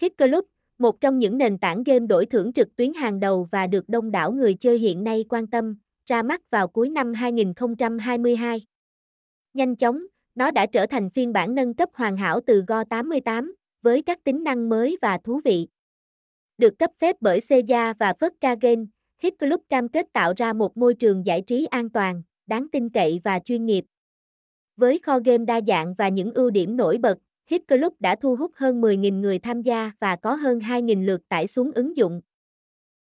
Hit Club, một trong những nền tảng game đổi thưởng trực tuyến hàng đầu và được đông đảo người chơi hiện nay quan tâm, ra mắt vào cuối năm 2022. Nhanh chóng, nó đã trở thành phiên bản nâng cấp hoàn hảo từ Go 88, với các tính năng mới và thú vị. Được cấp phép bởi Sega và Fudka Game, Hit Club cam kết tạo ra một môi trường giải trí an toàn, đáng tin cậy và chuyên nghiệp. Với kho game đa dạng và những ưu điểm nổi bật, Hit Club đã thu hút hơn 10.000 người tham gia và có hơn 2.000 lượt tải xuống ứng dụng.